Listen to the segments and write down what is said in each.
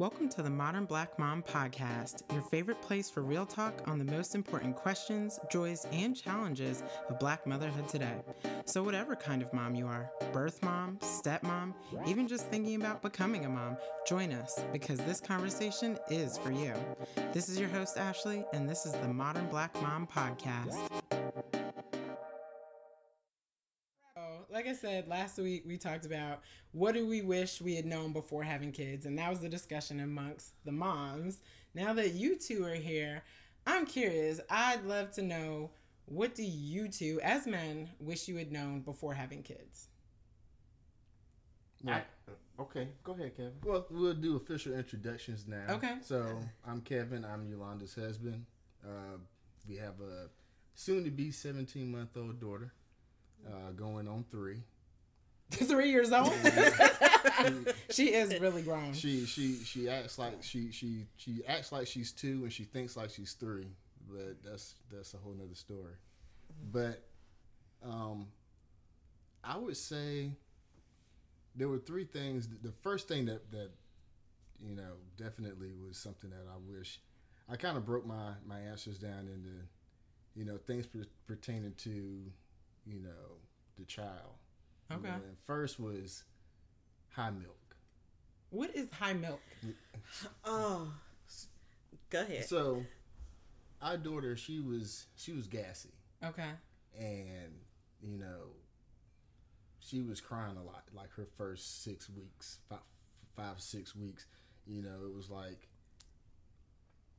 Welcome to the Modern Black Mom Podcast, your favorite place for real talk on the most important questions, joys, and challenges of Black motherhood today. So, whatever kind of mom you are birth mom, stepmom, even just thinking about becoming a mom join us because this conversation is for you. This is your host, Ashley, and this is the Modern Black Mom Podcast. Said last week, we talked about what do we wish we had known before having kids, and that was the discussion amongst the moms. Now that you two are here, I'm curious. I'd love to know what do you two, as men, wish you had known before having kids. Yeah. I, okay, go ahead, Kevin. Well, we'll do official introductions now. Okay. So I'm Kevin. I'm Yolanda's husband. Uh, we have a soon-to-be 17-month-old daughter uh, going on three. three years old. she is really grown. She she she acts like she she she acts like she's two and she thinks like she's three, but that's that's a whole nother story. But um, I would say there were three things. The first thing that that you know definitely was something that I wish I kind of broke my my answers down into you know things per, pertaining to you know the child. Okay. You know, and first was high milk. What is high milk? Oh, go ahead. So, our daughter, she was she was gassy, Okay. and you know, she was crying a lot. Like her first six weeks, five, five six weeks, you know, it was like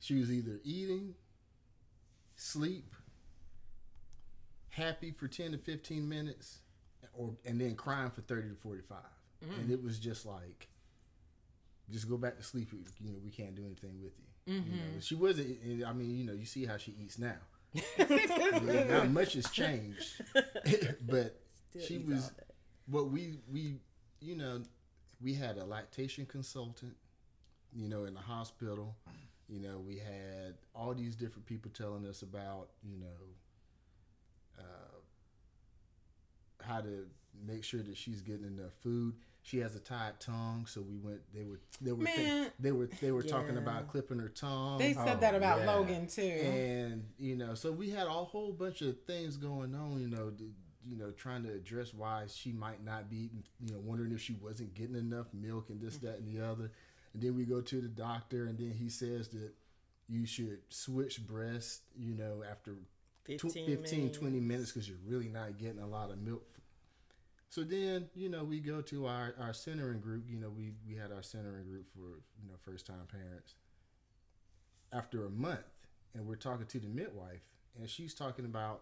she was either eating, sleep, happy for ten to fifteen minutes, or and then crying for thirty to forty five, and it was just like. Just go back to sleep. You know, we can't do anything with you. You know, she wasn't. I mean, you know, you see how she eats now. Not much has changed, but Still she was. What we we you know, we had a lactation consultant. You know, in the hospital. You know, we had all these different people telling us about you know uh, how to make sure that she's getting enough food. She has a tied tongue, so we went. They were they were they were they were talking about clipping her tongue. They said Oh, that about oh, yeah. Logan too. and you know so we had a whole bunch of things going on you know to, you know trying to address why she might not be you know wondering if she wasn't getting enough milk and this that and the other and then we go to the doctor and then he says that you should switch breast you know after tw- 15, 15 minutes. 20 minutes because you're really not getting a lot of milk so then you know we go to our our centering group you know we we had our centering group for you know first time parents after a month and we're talking to the midwife and she's talking about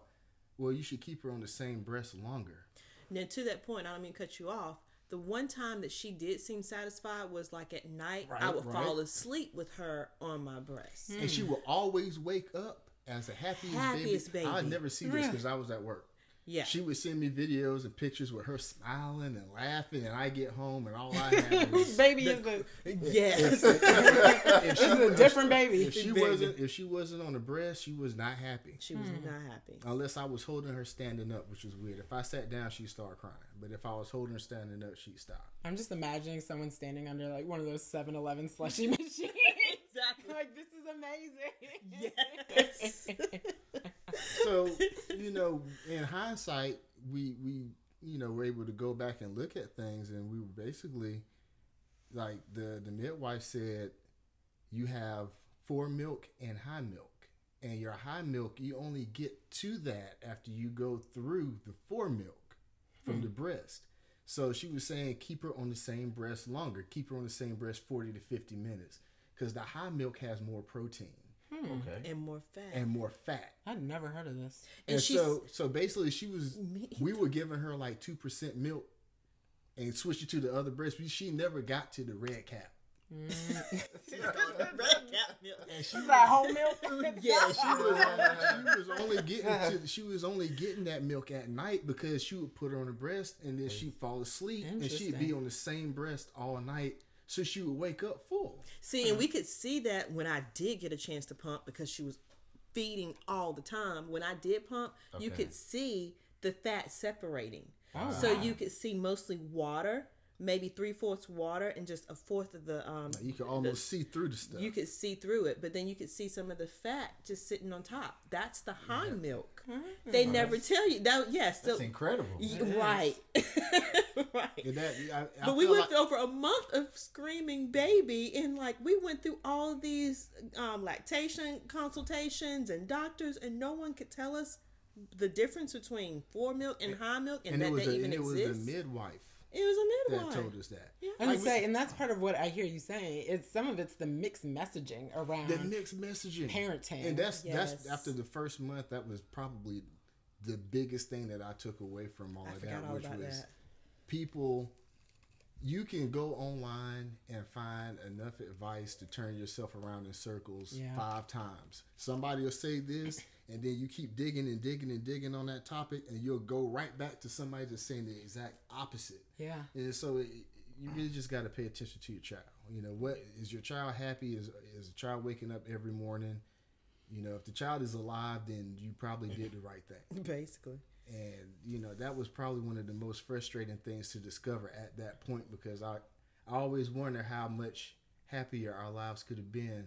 well you should keep her on the same breast longer Now, to that point, I don't mean to cut you off. The one time that she did seem satisfied was like at night. I would right. fall asleep with her on my breast. and she hmm. would always wake up as the happiest, Happiest baby. I'd never see this because I was at work. Yeah. She would send me videos and pictures with her smiling and laughing, and I get home and all I have is baby is this? yes. if This is a different baby. If she Baby. wasn't, if she wasn't on the breast, she was not happy. she was hmm. not happy. Unless I was holding her standing up, which was weird. If I sat down, she'd start crying. But if I was holding her standing up, she'd stop. I'm just imagining someone standing under like one of those 7-Eleven slushy machines. Exactly. like this is amazing. Yes. So, you know, in hindsight, we we you know were able to go back and look at things, and we were basically like the the midwife said, you have fore milk and high milk, and your high milk you only get to that after you go through the fore milk from hmm. the breast. So she was saying keep her on the same breast longer, keep her on the same breast forty to fifty minutes, because the high milk has more protein Mm. Okay. and more fat. and more fat. I'd never heard of this. And And, so, so basically, she was. Me We were giving her like two percent milk, and switched it to the other breast. but She never got to the red cap. Mm. Red cap milk. And she, Is that whole milk? Yeah, she was, uh, she was only getting to, she was only getting that milk at night because she would put her on the breast and then she'd fall asleep and she'd be on the same breast all night. So she would wake up full. See, and we could see that when I did get a chance to pump because she was feeding all the time. When I did pump, you could see the fat separating. Oh, so wow. you could see mostly water maybe three fourths water and just a fourth of the um You can almost see through the stuff. you could see through it, but then you could see some of the fat just sitting on top. That's the hind milk. They never tell you that. Yes, so That's incredible. y- right, right. And that, I, I But we went like- through over a month of screaming baby, and like we went through all of these um, lactation consultations and doctors, and no one could tell us the difference between fore milk and high milk, and, and that it was they a, even and it was exist. a midwife it was a that midwife. told us that. Yeah. I would say, and that's part of what I hear you saying. It's some of it's the mixed messaging around The mixed messaging, parenting. and that's Yes. that's after the first month. That was probably the biggest thing that I took away from all I of that, all which about was that. people. You can go online and find enough advice to turn yourself around in circles Yeah. five times. Somebody will say this, and then you keep digging and digging and digging on that topic, and you'll go right back to somebody that's saying the exact opposite. yeah. And so it, you really just got to pay attention to your child. You know, what is your child happy? Is is the child waking up every morning? You know, if the child is alive, then you probably did the right thing. Basically, And you know, that was probably one of the most frustrating things to discover at that point because I I always wonder how much happier our lives could have been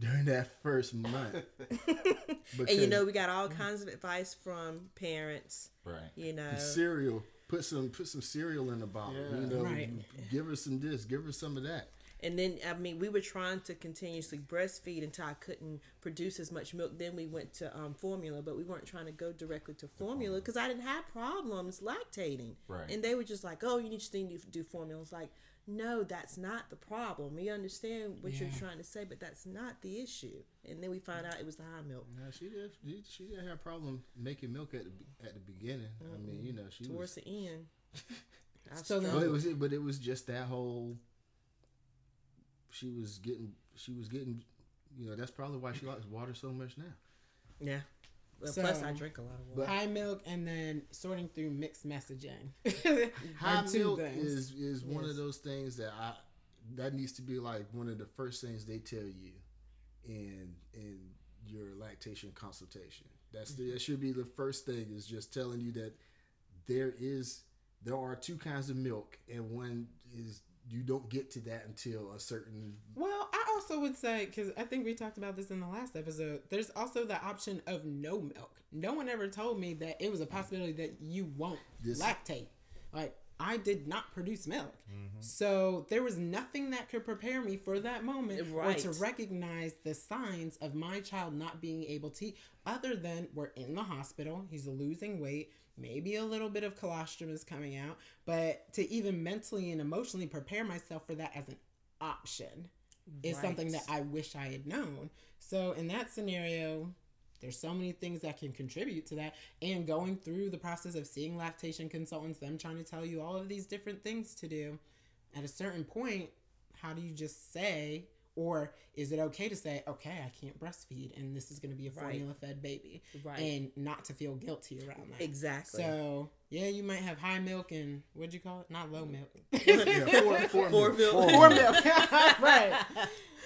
during that first month. and you know we got all kinds of advice from parents. Right. You know, cereal. Put some put some cereal in the bottle. Yeah. You know, Right. give her some this, give her some of that. And then, I mean, we were trying to continuously breastfeed until I couldn't produce as much milk. Then we went to um, formula, but we weren't trying to go directly to formula because I didn't have problems lactating. Right. And they were just like, oh, you need to do, do formula. It's like, no, that's not the problem. We understand what you're trying to say, but that's not the issue. And then we find out it was the high milk. No, she did. She, she didn't have a problem making milk at the at the beginning. I mean, you know, she Towards was. the end. I So then- But it struggled. was, but it was just that whole. She was getting. She was getting. You know, that's probably why she likes water so much now. yeah. Well, So- plus, I drink a lot of water. High milk and then sorting through mixed messaging. High Are two milk things. is is one Yes. of those things that I that needs to be like one of the first things they tell you in in your lactation consultation. That's the, mm-hmm. that should be the first thing is just telling you that there is there are two kinds of milk and one is you don't get to that until a certain Well, I also would say because I think we talked about this in the last episode. There's also the option of no milk. No one ever told me that it was a possibility that you won't This- lactate. Like I did not produce milk, mm-hmm. so there was nothing that could prepare me for that moment or to recognize the signs of my child not being able to eat. Other than we're in the hospital, he's losing weight. Maybe a little bit of colostrum is coming out, but to even mentally and emotionally prepare myself for that as an option is something that I wish I had known. So in that scenario, there's so many things that can contribute to that. And going through the process of seeing lactation consultants, them trying to tell you all of these different things to do, at a certain point, how do you just say, or is it okay to say, okay, I can't breastfeed and this is going to be a formula fed baby? Right. And not to feel guilty around that. Exactly. So, yeah, you might have high milk and what'd you call it? Not low milk. yeah, four, four, Fore milk. milk. Poor milk. right.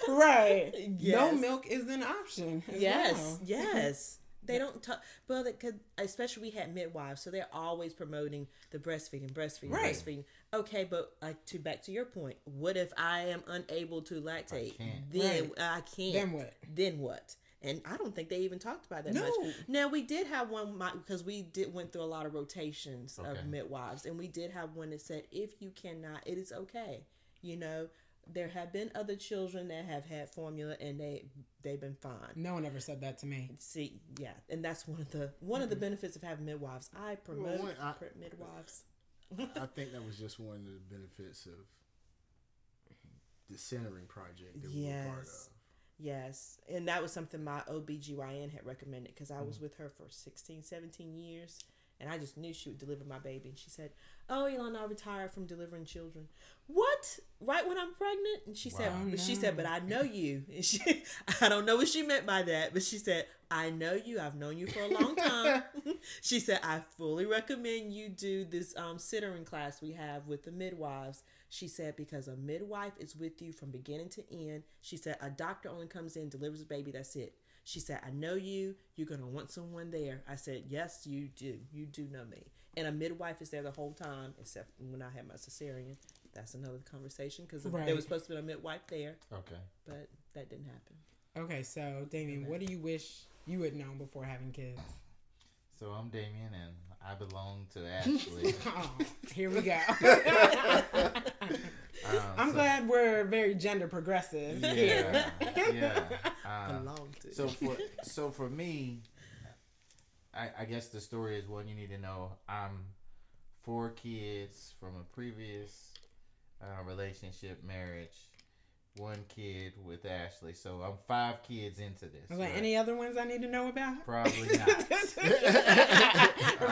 Right. No milk is an option. Yes, well. yes. They don't talk, but it could, especially we had midwives, so they're always promoting the breastfeeding, breastfeeding, Right. breastfeeding. Okay, but like to back to your point, what if I am unable to lactate? can't. Then Right. I can't. Then what? Then what? And I don't think they even talked about that much. No. much. Now we did have one because we did went through a lot of rotations Okay. of midwives, and we did have one that said if you cannot, it is okay. You know, there have been other children that have had formula and they they've been fine No one ever said that to me. see yeah and that's one of the one of the benefits of having midwives i promote one, I- midwives I think that was just one of the benefits of the centering project that we were part Yes. of. yes and that was something my obgyn had recommended because i was mm. with her for 16 17 years and i just knew she would deliver my baby and she said oh Elon, i retired from delivering children. What? Right when i'm pregnant? And she said Wow. but she said but i know you. And she i don't know what she meant by that but she said i know you. I've known you for a long time. She said i fully recommend you do this um centering class we have with the midwives. She said because a midwife is with you from beginning to end. She said a doctor only comes in delivers a baby that's it. She said i know you. You're gonna want someone there. I said yes you do. You do know me and a midwife is there the whole time except when i had my cesarean that's another conversation because Right. there was supposed to be a midwife there, Okay. but that didn't happen. Okay, so Damien, what do you wish you had known before having kids? So I'm Damien, and I belong to Ashley. Oh, here we go. Um, I'm so- glad we're very gender progressive here. Yeah. yeah. Um, Belong to. so for so for me, I, I guess the story is one you need to know. I'm four kids from a previous uh, relationship, marriage, one kid with Ashley. So I'm five kids into this. I was like, right? any other ones I need to know about? Probably not.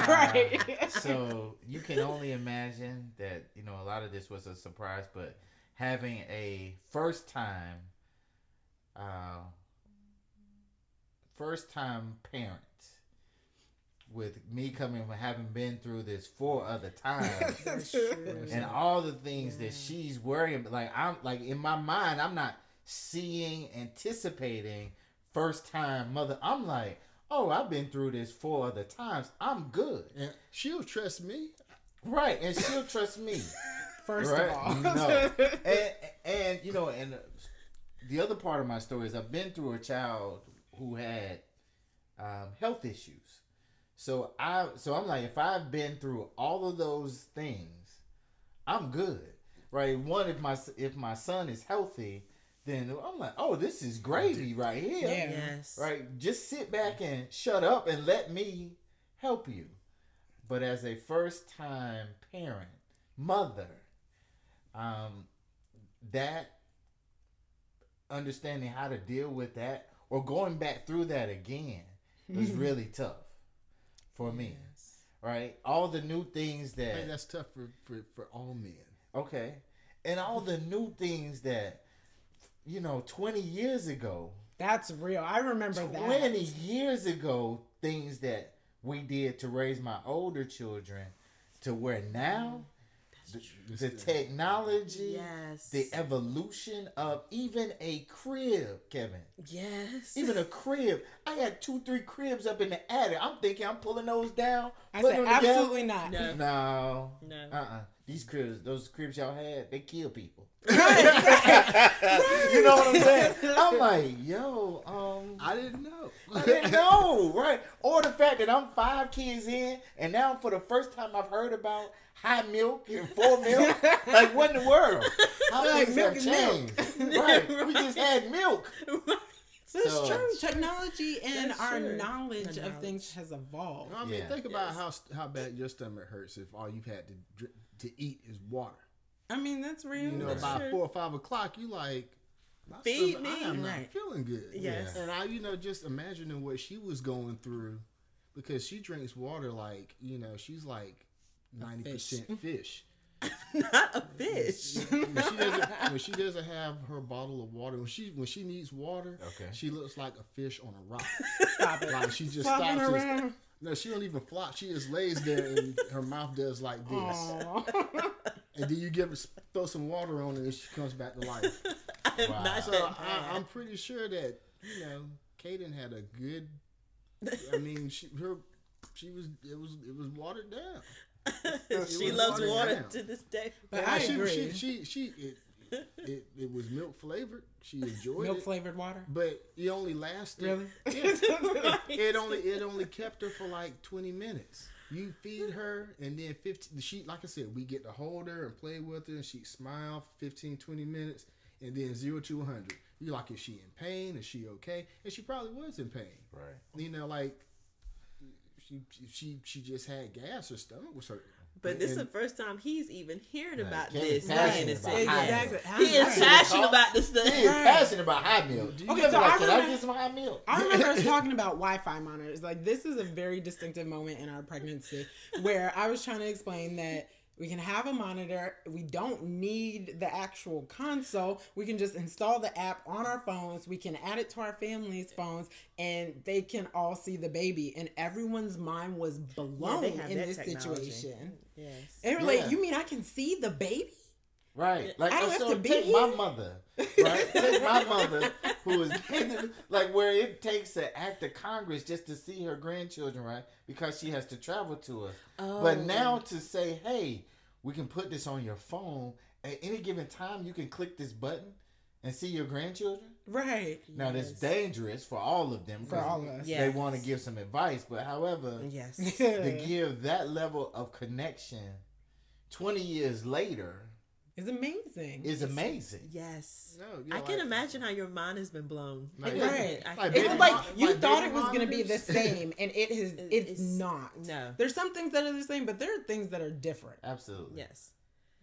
right. Uh, so you can only imagine that you know a lot of this was a surprise, but having a first time, uh, first time parent with me coming from having been through this four other times. And all the things that she's worrying about. Like I'm like in my mind, I'm not seeing, anticipating first time mother. I'm like, oh, I've been through this four other times. I'm good, And she'll trust me. right? And she'll trust me, First right? of all. no, and and you know, and the other part of my story is I've been through a child who had um, health issues. So I so I'm like if I've been through all of those things, I'm good. Right? One if my if my son is healthy, then I'm like, "Oh, this is gravy right here." Yeah. Yes. Right? Just sit back and shut up and let me help you. But as a first time parent, mother, um that understanding how to deal with that or going back through that again was really tough for me Yes. right all the new things I think that that's tough for, for, for all men. okay and all the new things that you know 20 years ago That's real. I remember that. 20 years ago things that we did to raise my older children to where now the, the technology Yes. the evolution of even a crib kevin Yes. even a crib i had two three cribs up in the attic i'm thinking i'm pulling those down I said them together. absolutely not. No. no No. uh-uh these cribs those cribs y'all had they kill people you know what i'm saying i'm like yo um I didn't know. I didn't know, right? Or the fact that I'm five kids in, and now for the first time I've heard about high milk and full milk. like, what in the world? How Like, things milk have is milk. changed, right? We just had milk. That's So- true. Technology and our true. knowledge The of things has evolved. I mean, Yeah. think about Yes. how how bad your stomach hurts if all you've had to dr- to eat is water. I mean, that's real. You know, That's by true. four or five o'clock, you like, my Feed me. I am not Right. feeling good. Yes. And I, you know, just imagining what she was going through because she drinks water like, you know, she's like ninety percent fish. Not a fish. when she doesn't when she doesn't have her bottle of water when she when she needs water Okay. she looks like a fish on a rock Stop it. like she just Flopping stops around. And, no she don't even flop she just lays there and her mouth does like this Aw. and then you give her throw some water on it and she comes back to life I'm Wow. not so that I, bad. I'm pretty sure that you know Kaden had a good I mean she her she was it was it was watered down she was loves water down. to this day. But Yeah, I she, agree. she she she it, it, it was milk flavored. She enjoyed Milk it. flavored water. but it only lasted Really? it only it only kept her for like 20 minutes. You feed her and then 15 she like i said we get to hold her and play with her and she smile for 15 20 minutes and then 0 to 100 you like is she in pain? Is she okay? And she probably was in pain. Right. you know like she she she just had gas her stomach was hurting But this is the first time he's even hearing Right. about Kevin's this. passionate being his about son. high Exactly. He is passionate about this He thing. is passionate about high milk. Okay, Okay, so like, I can I remember- get some high milk? I remember us talking about Wi-Fi monitors. Like this is a very distinctive moment in our pregnancy where I was trying to explain that we can have a monitor. We don't need the actual console. We can just install the app on our phones. We can add it to our family's phones, and they can all see the baby. And everyone's mind was blown they have in this technology. situation. Yes. They were Yeah. like, "You mean I can see the baby?" Right. Like I so take here. my mother. Right? take my mother who is like where it takes an act of Congress just to see her grandchildren, right? Because she has to travel to us. Oh. But now to say, hey, we can put this on your phone at any given time. You can click this button and see your grandchildren. Right. Now that's dangerous for all of them. For all of us. They want to give some advice, but however, Yes. to give that level of connection 20 years later It's amazing. is amazing. Yes. No, yeah, I can like- imagine how your mind has been blown. Like- Right. I Like can- It's like mon- you thought it was going to be the same, and it is. It- It's, it's- not. no. There's some things that are the same, but there are things that are different. Absolutely. Yes.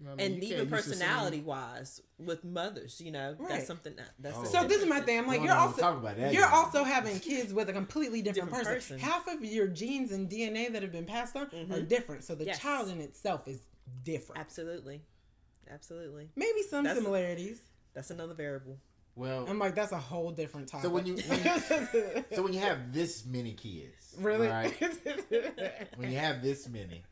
I mean, And even can't use the same- personality wise with mothers, you know, Right. that's something that that's Oh. So this is my difference. thing. I'm like, We you're don't also talk about that you're yet. also having kids with a completely different, Different person. person. Half of your genes and DNA that have been passed on are Mhm. different. So the Yes. child in itself is different. Absolutely. Absolutely. Maybe some That's- similarities. That's another variable. Well, I'm like, that's a whole different topic. So when you- when so when you have this many kids, really, right? when you have this many,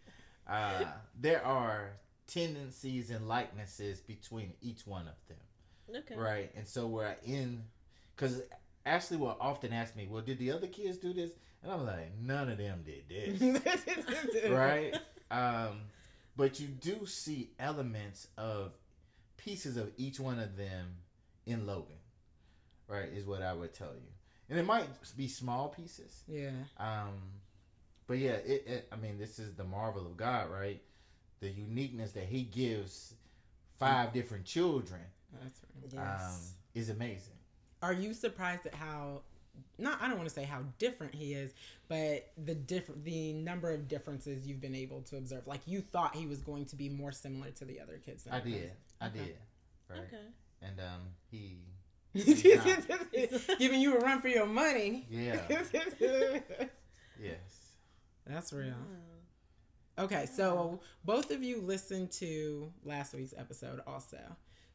uh, there are tendencies and likenesses between each one of them, Okay. right? And so we're in, because Ashley will often ask me, "Well, did the other kids do this?" And I'm like, "None of them did this." right? Um, but you do see elements of pieces of each one of them in Logan, right? Is what I would tell you, and it might be small pieces. Yeah. Um, but yeah, it, it. I mean, this is the marvel of God, right? The uniqueness that He gives five different children That's right. Yes. um, is amazing. Are you surprised at how not I don't want to say how different he is, but the different the number of differences you've been able to observe. Like you thought he was going to be more similar to the other kids. than I he did, I Okay. did, right? okay. And um, he. Giving you a run for your money. yeah, yes, That's real. Wow. Okay, so both of you listened to last week's episode also.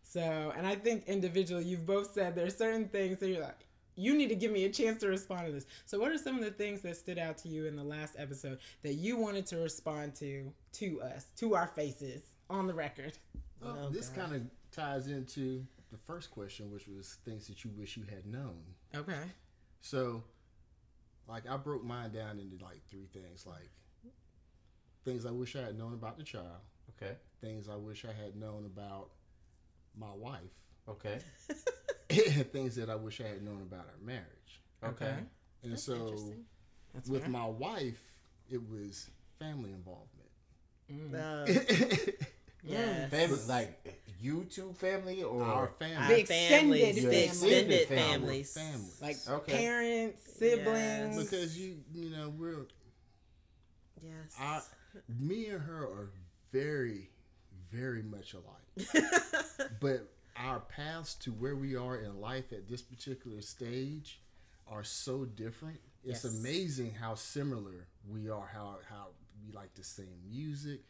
So, and I think individually, you've both said there's certain things that you're like, you need to give me a chance to respond to this. So, what are some of the things that stood out to you in the last episode that you wanted to respond to to us, to our faces, on the record? Well, Oh, this kind of ties into the first question, which was things that you wish you had known. Okay. So, like, I broke mine down into like three things, like things I wish I had known about the child, okay, things I wish I had known about my wife, okay, and things that I wish I had known about our marriage. okay. Okay. And That's so. That's with fair. my wife, it was family involvement. Mm. Uh, yes. Family, like YouTube family or Our Our family. The extended families, family. the extended Extended family. families. Families. like Okay. parents, siblings. because you you know we're Yes. I, me and her are very very much alike but our paths to where we are in life at this particular stage are so different it's Yes. amazing how similar we are how how we like the same music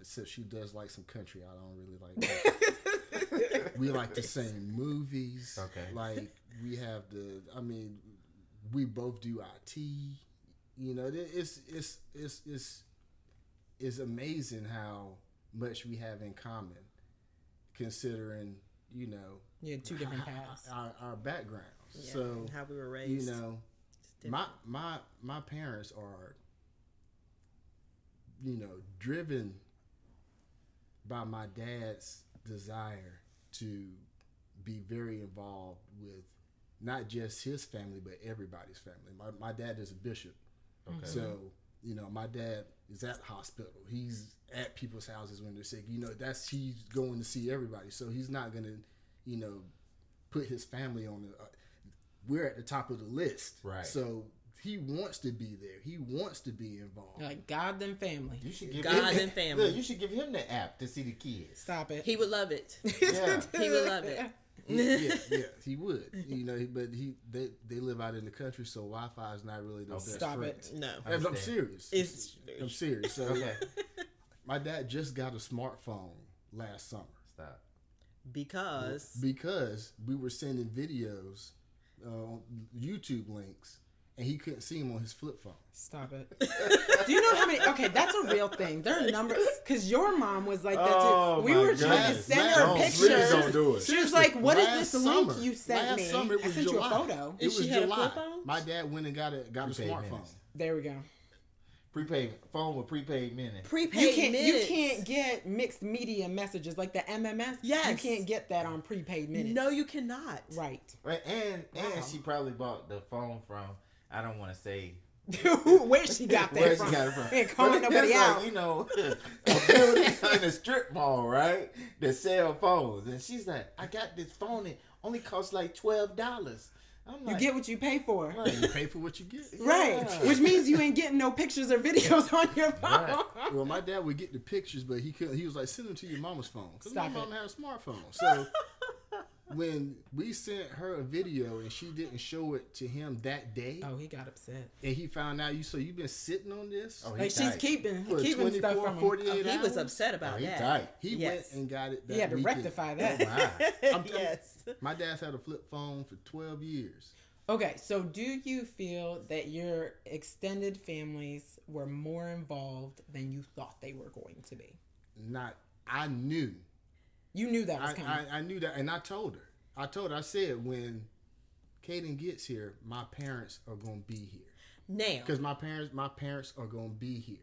except she does like some country i don't really like that. we like the same movies Okay. like we have the i mean we both do it you know it's it's it's it's it's amazing how much we have in common considering you know yeah, two different paths. our, our backgrounds Yeah, so and how we were raised. you know my my my parents are you know driven by my dad's desire to be very involved with not just his family but everybody's family my, my dad is a bishop Okay. so you know my dad is at the hospital he's at people's houses when they're sick you know that's he's going to see everybody so he's not going to you know put his family on the uh, we're at the top of the list Right. so he wants to be there he wants to be involved Like God then family. You should give God him, and family. Look, you should give him the app to see the kids. Stop it. he would love it. Yeah. He would love it. Yeah, yeah, he would. You know, but he they they live out in the country, so Wi-Fi is not really the Okay. best Stop friend. it. No. I'm, I'm serious. It's I'm serious. So Okay. my dad just got a smartphone last summer Stop. because because we were sending videos, uh, on YouTube links, and he couldn't see him on his flip phone. Stop it. Do you know how many? Okay, that's a real thing. There are numbers because your mom was like that too. Oh, we my were trying to send Man, her don't- pictures. please don't do it. She was Seriously, like, "What is this summer- link you sent last me?" Summer, it I was sent you a photo. It And was she had a July. flip phone? My dad went and got a got a smartphone. minutes. There we go. prepaid phone with prepaid minutes. Prepaid You can't minutes. you can't get mixed media messages like the MMS. Yes. You can't get that on prepaid minutes. No, you cannot. Right. Right, and Wow. and she probably bought the phone from. I don't want to say Where she got that where from? she got it from. Ain't calling nobody it's out. You know, a building in a strip mall, right? That sell phones, and she's like, "I got this phone. It only costs like twelve dollars." I'm you get what you pay for. right, You pay for what you get. Right. Yeah. Which means you ain't getting no pictures or videos on your phone. Right. Well, my dad would get the pictures, but he couldn't. He was like, send them to your mama's phone because my mom had a smartphone. So when we sent her a video and she didn't show it to him that day, Oh, he got upset. and he found out you, so you've been sitting on this Oh, Like she's keeping for keeping stuff from him. Oh, he hours. was upset about Oh, he that. tight. He Yes. went and got it. That He had to weekend. rectify Oh, that. my. I'm- yes. My dad's had a flip phone for 12 years. Okay, so do you feel that your extended families were more involved than you thought they were going to be? Not, I knew. You knew that was I, coming. I, I knew that, and I told her. I told her. I said when Kaden gets here, my parents are gonna be here Now, because my parents, my parents are gonna be here.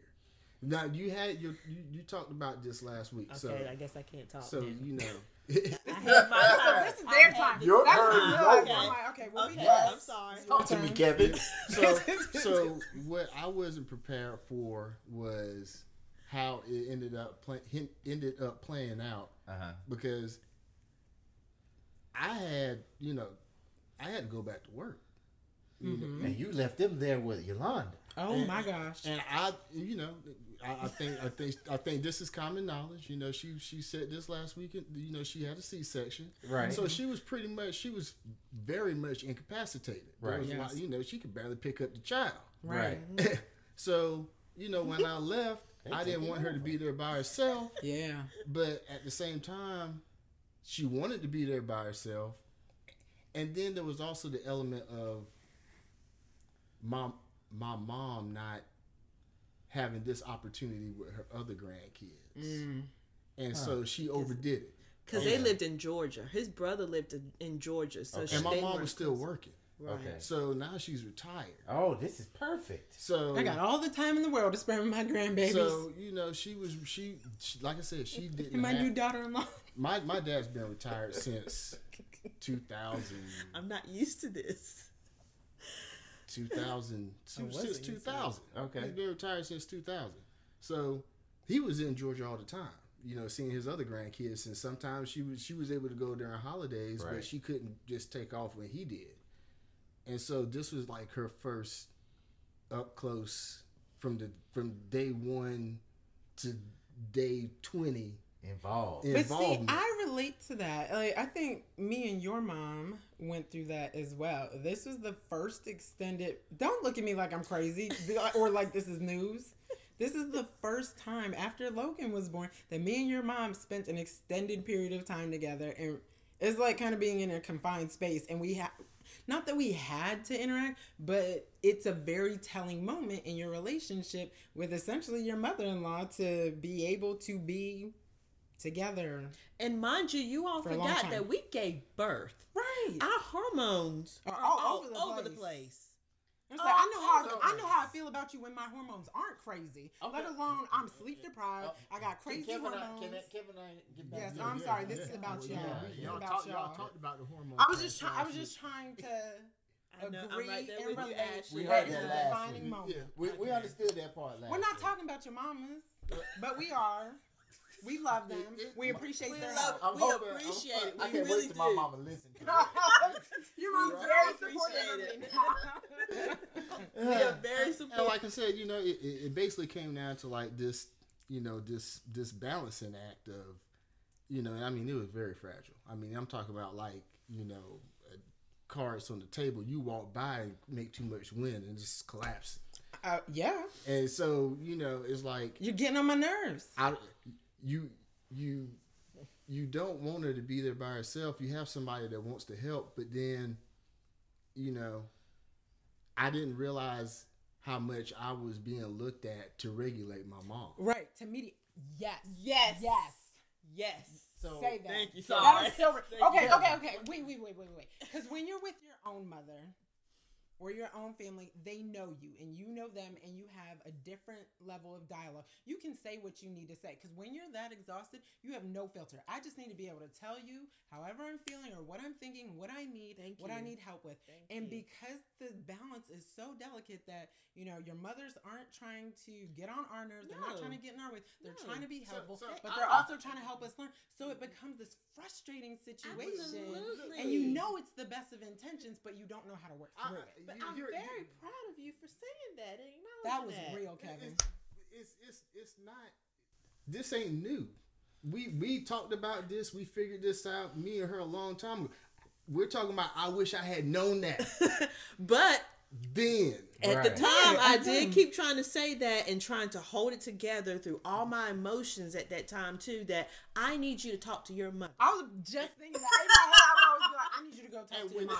Now you had your, you, you talked about this last week, so okay, I guess I can't talk. so now. you know. I had my time. this is their time. this Your time. turn is Okay. I'm like, okay, well, we Okay, good. I'm sorry. Talk to me, Kevin. so so what I wasn't prepared for was how it ended up play, ended up playing out Uh huh. because I had you know I had to go back to work. You know, And you left them there with Yolanda. Oh And- my gosh. And I, you know, I, I think, I think, I think this is common knowledge. You know, she she said this last weekend. You know, she had a C section, Right. So she was pretty much, she was very much incapacitated. Right. Yes. lot- you know, she could barely pick up the child. Right. so you know, when I left, I didn't want her to be there by herself, Yeah. but at the same time, she wanted to be there by herself. And then there was also the element of my my mom not having this opportunity with her other grandkids, Mm. and so she overdid it. Because they lived in Georgia. His brother lived in, in Georgia, so Okay. she, And my mom was still close. working, Right. Okay. so now she's retired. Oh, this is perfect. So I got all the time in the world to spend with my grandbabies. So you know, she was she, she like I said, she didn't. and my have- new daughter-in-law. my my dad's been retired since 2000, I'm not used to this. 2000 since 2000. Okay. he's been retired since 2000. So he was in Georgia all the time. You know, seeing his other grandkids, and sometimes she was she was able to go during holidays, Right. but she couldn't just take off when he did. And so this was like her first up close from the from day one to day 20 Involved. Yeah. But see. I relate to that. Like, I think me and your mom went through that as well. This was the first extended. Don't look at me like I'm crazy or like this is news. This is the first time after Logan was born that me and your mom spent an extended period of time together, and it's like kind of being in a confined space. And we had, not that we had to interact, but it's a very telling moment in your relationship with essentially your mother-in-law to be able to be together. And mind you, you all For forgot that we gave birth. Right. Our hormones Are are all all, over the over the place. Place. It's oh, like, I know how Oh, I know how I feel about you when my hormones aren't crazy. Let alone I'm sleep deprived. Oh. I got crazy Kevin, uh, I, hormones. can, I, Kevin, I get back Yes, to I'm you? sorry. This is about y'all. yeah, This is y'all, about talk, y'all. y'all talked about the hormones. I was just test trying. I was just trying to I know, agree right there and with you, relate. Ashley. We heard it's that a last defining week. moment. week. We, we understood that part last We're not week. talking about your mamas, but we are. We love them. We appreciate We their love- help. I'm We hoping, appreciate I'm, it. I We can't really wait till my do. mama listen to it. Your mom's We very appreciate supportive of me. And like I said, you know, it, it basically came down to like this, you know, this this balancing act of, you know, I mean, it was very fragile. I mean, I'm talking about like, you know, uh, cards on the table. You walk by and make too much wind and just collapse. Uh, yeah, And so, you know, it's like you're getting on my nerves. I, you you you don't want her to be there by herself. You have somebody that wants to help, but then, you know, I didn't realize how much I was being looked at to regulate my mom. Right to me. Yes. Yes. Yes. Yes. So Say that. Thank you. That Sorry. was so. Thank Okay, you. okay, okay. Wait, wait, wait, wait, wait. Because when you're with your own mother, or your own family, they know you and you know them and you have a different level of dialogue. You can say what you need to say because when you're that exhausted, you have no filter. I just need to be able to tell you however I'm feeling or what I'm thinking, what I need, Thank what I need help with. Thank and you. because the balance is so delicate that, you know, your mothers aren't trying to get on our nerves, they're not trying to get in our way, they're No. trying to be helpful, so but I- they're I- also trying to help mm-hmm. us learn. So it becomes this frustrating situation. Absolutely. And you know it's the best of intentions, but you don't know how to work I- through it. But you- I'm you're- very you- proud of you for saying that and That acknowledging was real, Kevin. It's, it's it's it's not. This ain't new. We we talked about this. We figured this out. Me and her a long time ago. We're talking about. I wish I had known that But then. At the time, Right, I I did know. keep trying to say that and trying to hold it together through all my emotions at that time too. That I need you to talk to your mother. I was just thinking that. In my head, I like, I need you to go talk And to your mom.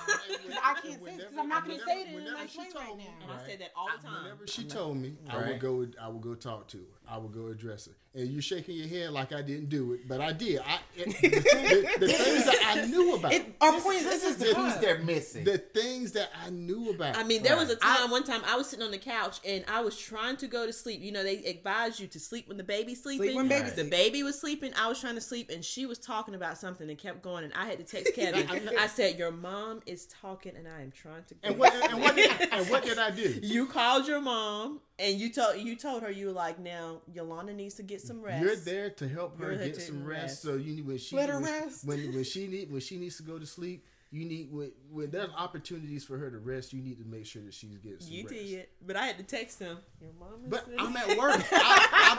when- I can't say it because I'm not going to say it in a whenever nice she way told right me- now. And I Right. say that all the time. Whenever she told me, I would go. I would go talk to her. I would go address her. And you're shaking your head like I didn't do it, but I did. I it, the, the, the things that I knew about. It, our point is, This this is is the the piece piece they're missing. the things that I knew about. I mean, there was a Right. time, one time, I was sitting on the couch and I was trying to go to sleep. You know, they advise you to sleep when the baby's sleeping. when baby's The sleep. baby was sleeping. I was trying to sleep, and she was talking about something and kept going. And I had to text Kevin. I said, "Your mom is talking, and I am trying to." Go and what and what did, and what did I do? You called your mom and you told you told her you were like, now Yolanda needs to get some rest. You're there to help her You're get some rest. rest. So you need when she Let her when, rest. when when she need when she needs to go to sleep. You need when when there's opportunities for her to rest. You need to make sure that she's getting some You rest. did, but I had to text him. Your mom is. But sick." I'm at work. I, I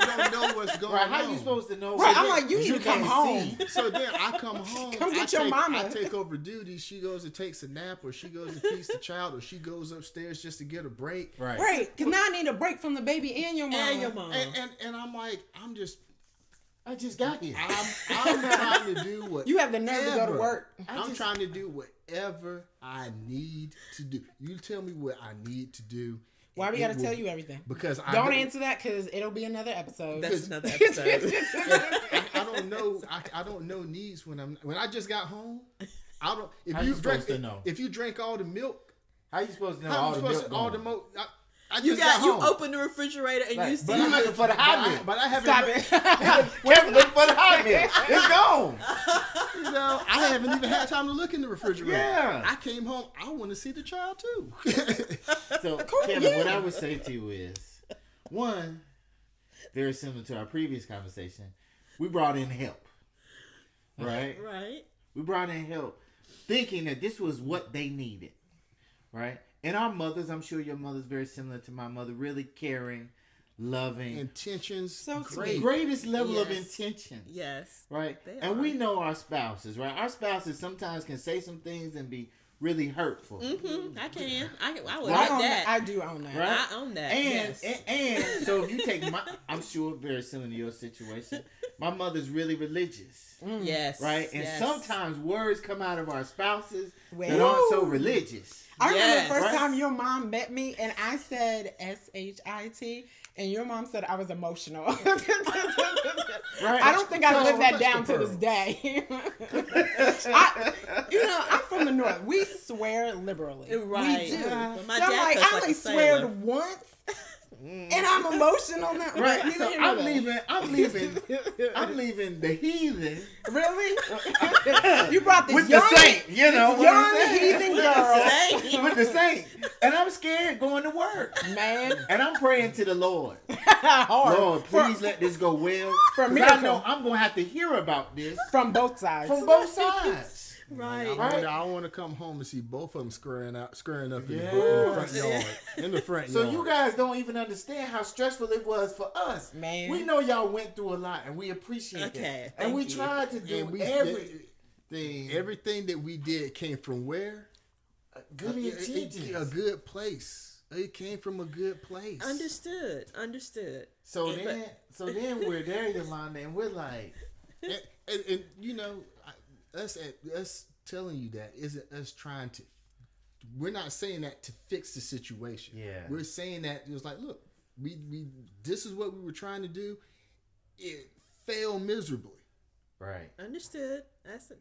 don't I don't know what's going right? on. How you supposed to know? Right, what I'm like, you need to come home. see. So then I come home. Come get I your take, mama. I take over duty. She goes and takes a nap, or she goes and feeds the child, or she goes upstairs just to get a break. Right. Right, because now I need a break from the baby and your mom. and your mom. And, and and I'm like, I'm just, I just got here. I'm, I'm trying to do what You have the nerve to go to work. I I'm just- trying to do whatever I need to do. You tell me what I need to do. Why we got to tell you everything? Because I Don't don't- answer that because it'll be another episode. That's another episode. I, I don't know. I, I don't know needs when I'm when I just got home. I don't. If How you you drink, supposed to know? if you drink all the milk, How you supposed to know how all am I the supposed milk to all the going? milk? I, I you just got, you home. open the refrigerator and you see. But I'm looking for the But hot I, milk. but I haven't. Stop it. Kevin, look for the hot milk. It's gone. You know, I haven't even had time to look in the refrigerator. Yeah. I came home. I want to see the child too. So, Kevin, what I would say to you is, one, very similar to our previous conversation, we brought in help, right? right. We brought in help, thinking that this was what they needed, right? And our mothers, I'm sure your mother's very similar to my mother, really caring, loving, Intentions, So great. greatest level of intention. Yes. right? They and are. we know our spouses, right? Our spouses sometimes can say some things and be really hurtful, Mm-hmm. I can. I, I would I, like own that. that. I do own that. Right? I own that. and, yes. and and so if you take my, I'm sure very similar to your situation. My mother's really religious, yes. right? And yes. sometimes words come out of our spouses that Well- aren't so religious. I remember the first Right? time your mom met me and I said S H I T and your mom said I was emotional. Right. I don't think I So lived that down to this day. I, you know, I'm from the north. We swear liberally. Right. We do. But my so I'm dad like, I only a swear sailor. And I'm emotional now. Right. So I'm leaving. I'm leaving. I'm leaving the heathen Really? you brought this with young, the saint. You know this what I'm young heathen the girl, with the saint, and I'm scared going to work. man. And I'm praying to the Lord. Lord, For- please let this go well. For 'Cause I know I'm gonna have to hear about this from both sides. from both sides. Right. I, Right. want, I want to come home and see both of them squaring out, squaring up in, the, in the front yard. In the front So yard. you guys don't even understand how stressful it was for us. Man. we know y'all went through a lot, and we appreciate Okay, that. thank And we you. tried to do we everything. everything that we did came from where? good A- a- intentions. A, good place. It came from a good place. Understood. Understood. so then, so then we're there, Yolanda, and we're like, and, and, and you know, I- us at us telling you that isn't us trying to. We're not saying that to fix the situation. Yeah. we're saying that it was like, look, we we this is what we were trying to do. It failed miserably. Right. Understood. That's it.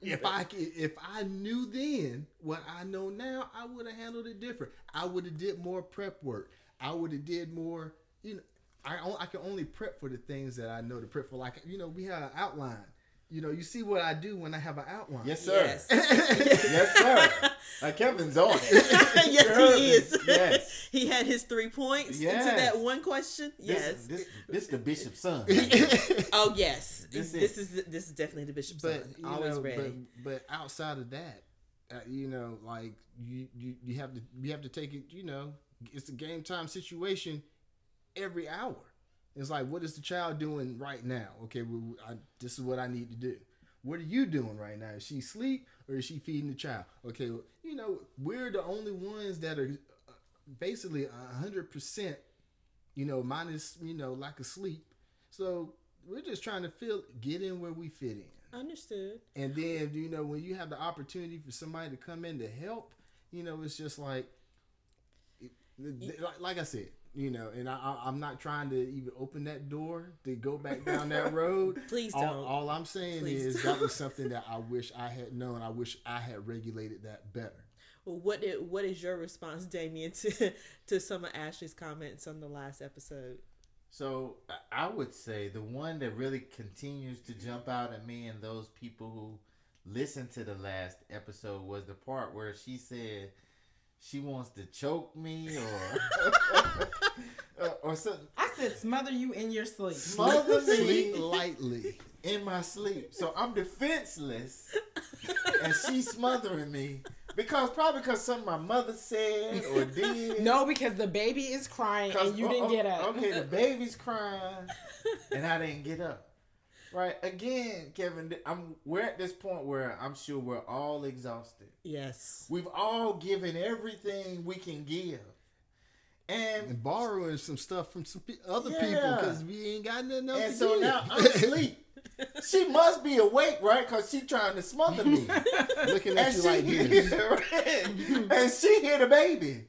If I if I knew then what I know now, I would have handled it different. I would have did more prep work. I would have did more. You know, I I can only prep for the things that I know to prep for. Like you know, we have an outline. You know, you see what I do when I have an outline. Yes, sir. Yes. yes, sir. Like Kevin's on it. yes, he is. Yes. he had his three points Yes. into that one question. Yes. This, this, this the bishop's son. oh yes. This This, is- is this is definitely the bishop's but son. you Always know, ready. But, but outside of that, uh, you know, like you, you you have to you have to take it. You know, it's a game time situation every hour. It's like, what is the child doing right now? Okay, well, I, this is what I need to do. What are you doing right now? Is she asleep or is she feeding the child? Okay, well, you know, we're the only ones that are uh, basically hundred percent, you know, minus you know lack of sleep. So we're just trying to feel get in where we fit in. Understood. And then, you know, when you have the opportunity for somebody to come in to help, you know, it's just like, like, like I said, you know, and I, I, I'm not trying to even open that door to go back down that road. Please all, don't. all I'm saying Please is don't. that was something that I wish I had known. I wish I had regulated that better. Well, what i- what is your response, Damien, to to some of Ashley's comments on the last episode? So I- I would say the one that really continues to jump out at me and those people who listened to the last episode was the part where she said she wants to choke me or or, uh, or something. I said smother you in your sleep. Smother Sleep me lightly. in my sleep. So I'm defenseless and she's smothering me. Because probably because something my mother said or did. No, because the baby is crying and you oh, didn't oh, get up. Okay, the baby's crying, and I didn't get up. Right again, Kevin. I'm we're at this point where I'm sure we're all exhausted. Yes. We've all given everything we can give, and And borrowing some stuff from some pe- other people because we ain't got nothing else and to so give. now I'm asleep. She must be awake, right? Because she trying to smother me. Looking at and you she like this. right. and she hear the baby,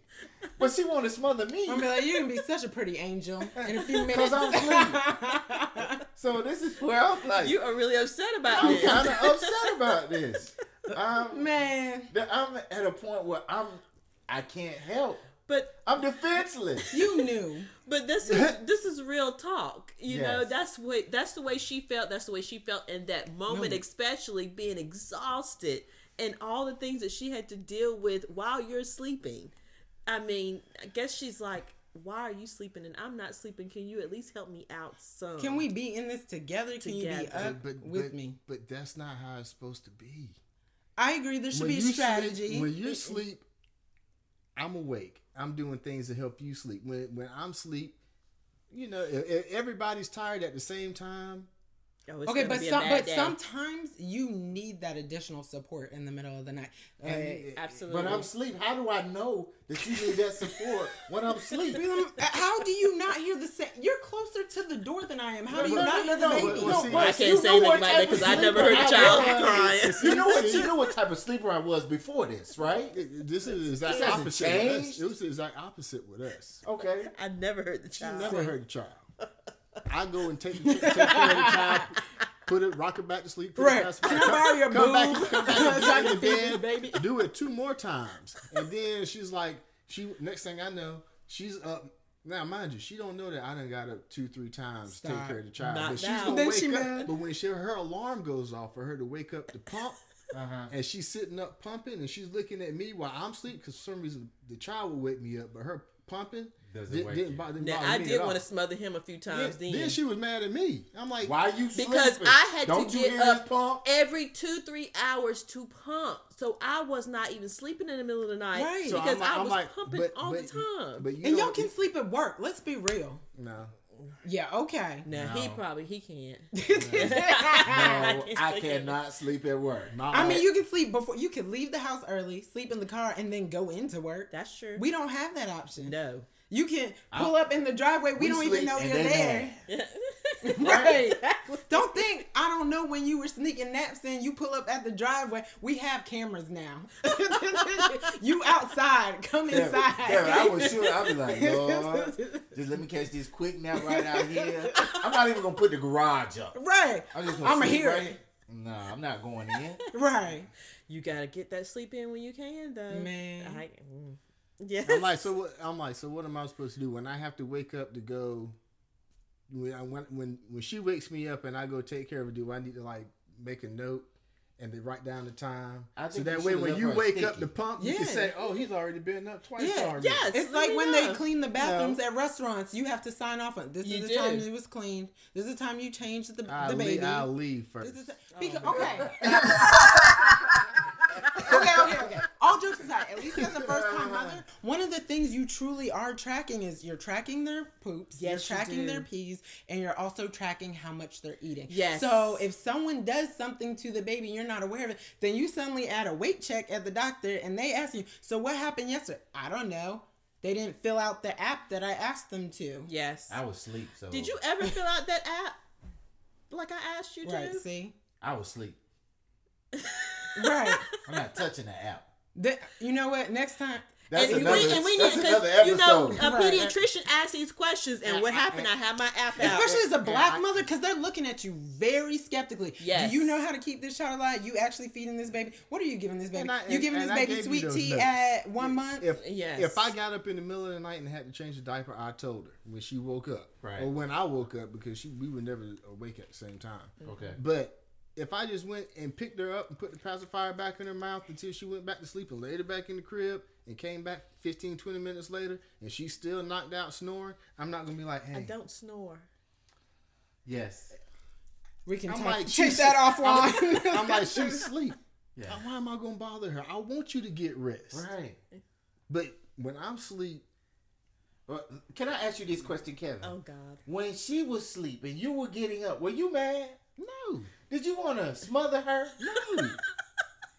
but she want to smother me. I'm gonna be like, you can be such a pretty angel in a few minutes. Cause I'm So this is where I'm like, You are really upset about I'm this. kind of upset about this. Um, Man, I'm at a point where I'm, I can't help. But I'm defenseless. you knew. but this is this is real talk. You know, that's what that's the way she felt. That's the way she felt in that moment, No. especially being exhausted and all the things that she had to deal with while you're sleeping. I mean, I guess she's like, "Why are you sleeping and I'm not sleeping? Can you at least help me out some?" Can we be in this together? Can you be up but, with but, me? But that's not how it's supposed to be. I agree. There should When be a strategy. Sleep, when you sleep, I'm awake. I'm doing things to help you sleep. When when I'm sleep, you know, if, if everybody's tired at the same time. Oh, it's okay, gonna but be a some, but day. sometimes you need that additional support in the middle of the night. Uh, And- absolutely. But I'm asleep. How do I know that you need that support when I'm asleep? how do you not hear the sound? You're closer to the door than I am. How do you No, not no, hear no, the no, baby? but- well, see, I can't you say know anything what about type that 'cause of I never heard a I child was. crying. You know what? You know what type of sleeper I was before this, right? This is the exact This hasn't opposite. With us. It was the exact opposite with us. Okay. I never heard the She child. never heard the child. I go and take, take care of the child, put it, rock her back to sleep. Put Right. Her back, I borrow your come back, boob? come back So I and can get in feed the bed, baby? Do it two more times, and then she's like, she. Next thing I know, she's up. Now, mind you, she don't know that I done got up two, three times to take care of the child. Not but she's now. gonna Then wake she up. mad. But when she, her alarm goes off for her to wake up to pump, Uh huh. and she's sitting up pumping, and she's looking at me while I'm asleep because for some reason the child will wake me up, but her pumping Doesn't didn't, didn't, bother, didn't Now bother I me did want to smother him a few times. then, then, then she was mad at me. I'm like, Why you because sleeping? I had Don't to get up pump? every two three hours to pump, so I was not even sleeping in the middle of the night Right. So because I'm like- I I'm was like, pumping but- all but- the time. But you and know, y'all can sleep at work. Let's be real. no. Yeah. Okay. now he probably he can't. No, I I cannot sleep at work. My, I mean, you can sleep before. You can leave the house early, sleep in the car, and then go into work. That's true. We don't have that option. no. You can pull up in the driveway. We, We don't even know you're they there. mad. Right. exactly. Don't think I don't know know when you were sneaking naps in, you pull up at the driveway. We have cameras now. you outside, come Yeah, inside. yeah, I was sure. I'd be like, Lord, just let me catch this quick nap right out here. I'm not even gonna put the garage up. right, I'm just gonna I'ma sleep hear right here. No, I'm not going in. right. You gotta get that sleep in when you can, though. Man. I, mm. yeah. I'm like, so what? I'm like, so what am I supposed to do when I have to wake up to go? When I, when when when she wakes me up and I go take care of her, do I need to like make a note and then write down the time I so that way when you wake sticky. up the pump, you can say, oh, he's already been up twice Yeah. already. Yes. It's let like when know. they clean the bathrooms at restaurants. You have to sign off on this You is the do. time it was cleaned. This is the time you changed the, I'll, the baby. leave, I'll leave first. This is because, Oh. okay. okay, okay, okay. All jokes aside, at least as a first time mother, one of the things you truly are tracking is you're tracking their poops, Yes, you you're tracking do. their peas, and you're also tracking how much they're eating. Yes. So if someone does something to the baby and you're not aware of it, then you suddenly add a weight check at the doctor and they ask you, So what happened yesterday? I don't know. They didn't fill out the app that I asked them to. Yes. I was asleep, so Did you ever fill out that app like I asked you to? Right, see? I was asleep. Right. I'm not touching the app. The- you know what? Next time That's and, another. we, and we need another because you know episode. a Right. pediatrician asks these questions, and what happened? I have my app out. Especially as a black I- mother, because they're looking at you very skeptically. Yes. Do you know how to keep this child alive? You actually feeding this baby? What are you giving this baby? And you and- giving this baby sweet tea notes. at one month? If Yes. if I got up in the middle of the night and had to change the diaper, I told her when she woke up, Right. or when I woke up because she we were never awake at the same time. Okay. But if I just went and picked her up and put the pacifier back in her mouth until she went back to sleep and laid her back in the crib and came back 15, 20 minutes later and she's still knocked out snoring, I'm not gonna be like, hey, I don't snore. Yes. we can I'm talk, like, take she's- that offline. I'm like, she's asleep. Yeah. Why am I gonna bother her? I want you to get rest. Right. But when I'm asleep, uh, can I ask you this question, Kevin? Oh God. When she was sleeping, you were getting up. Were you mad? no, Did you want to smother her? no.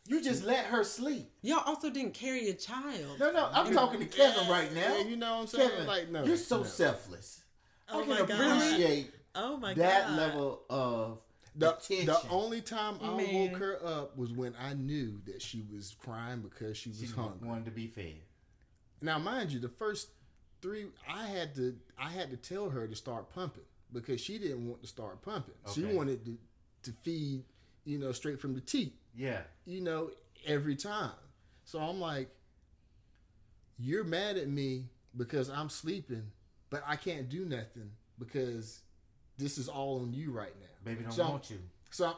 You just let her sleep. Y'all also didn't carry a child. No, no. I'm talking to Kevin right now. Yeah, you know what I'm saying? Kevin, like, no, you're so no. selfless. Oh I my can God. appreciate Oh my that God. level of The, attention. the only time I Man. woke her up was when I knew that she was crying because she was she hungry. wanted to be fed. Now, mind you, the first three, I had to, I had to tell her to start pumping because she didn't want to start pumping. She wanted to, to feed, you know, straight from the teat, Yeah. you know, every time. So I'm like, you're mad at me because I'm sleeping, but I can't do nothing because this is all on you right now. Baby don't So- want you. So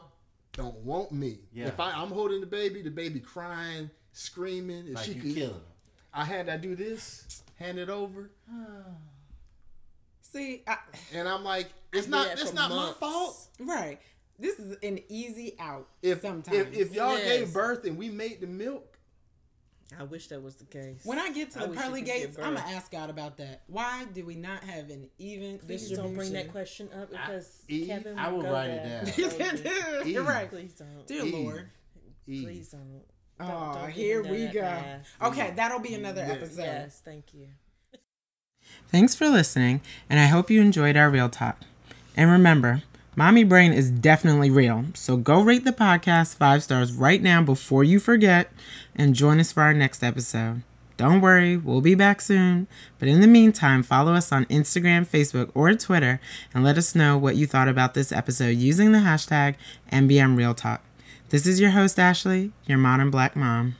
don't want me. Yeah. If I, I'm holding the baby, the baby crying, screaming, if Like she you could, killing them. I had to do this, hand it over, See, I, and I'm like, it's did not, it's not months. my fault. right. This is an easy out. If sometimes if, if y'all Yes. gave birth and we made the milk, I wish that was the case. when I get to I the pearly gates, I'm gonna ask God about that. Why do we not have an even Please don't bring that question up because Eve, Kevin. I will will go write it there. down. You're right. Please don't. Dear Eve. Lord. Eve. Please don't. Don't- Oh, don't here we go. path. Okay, that'll be another Yeah. episode. Yes, thank you. Thanks for listening, and I hope you enjoyed our real talk. And remember, Mommy Brain is definitely real, so go rate the podcast five stars right now before you forget, and join us for our next episode. Don't worry, we'll be back soon. But in the meantime, follow us on Instagram, Facebook, or Twitter, and let us know what you thought about this episode using the hashtag MBMRealTalk. This is your host, Ashley, your modern black mom.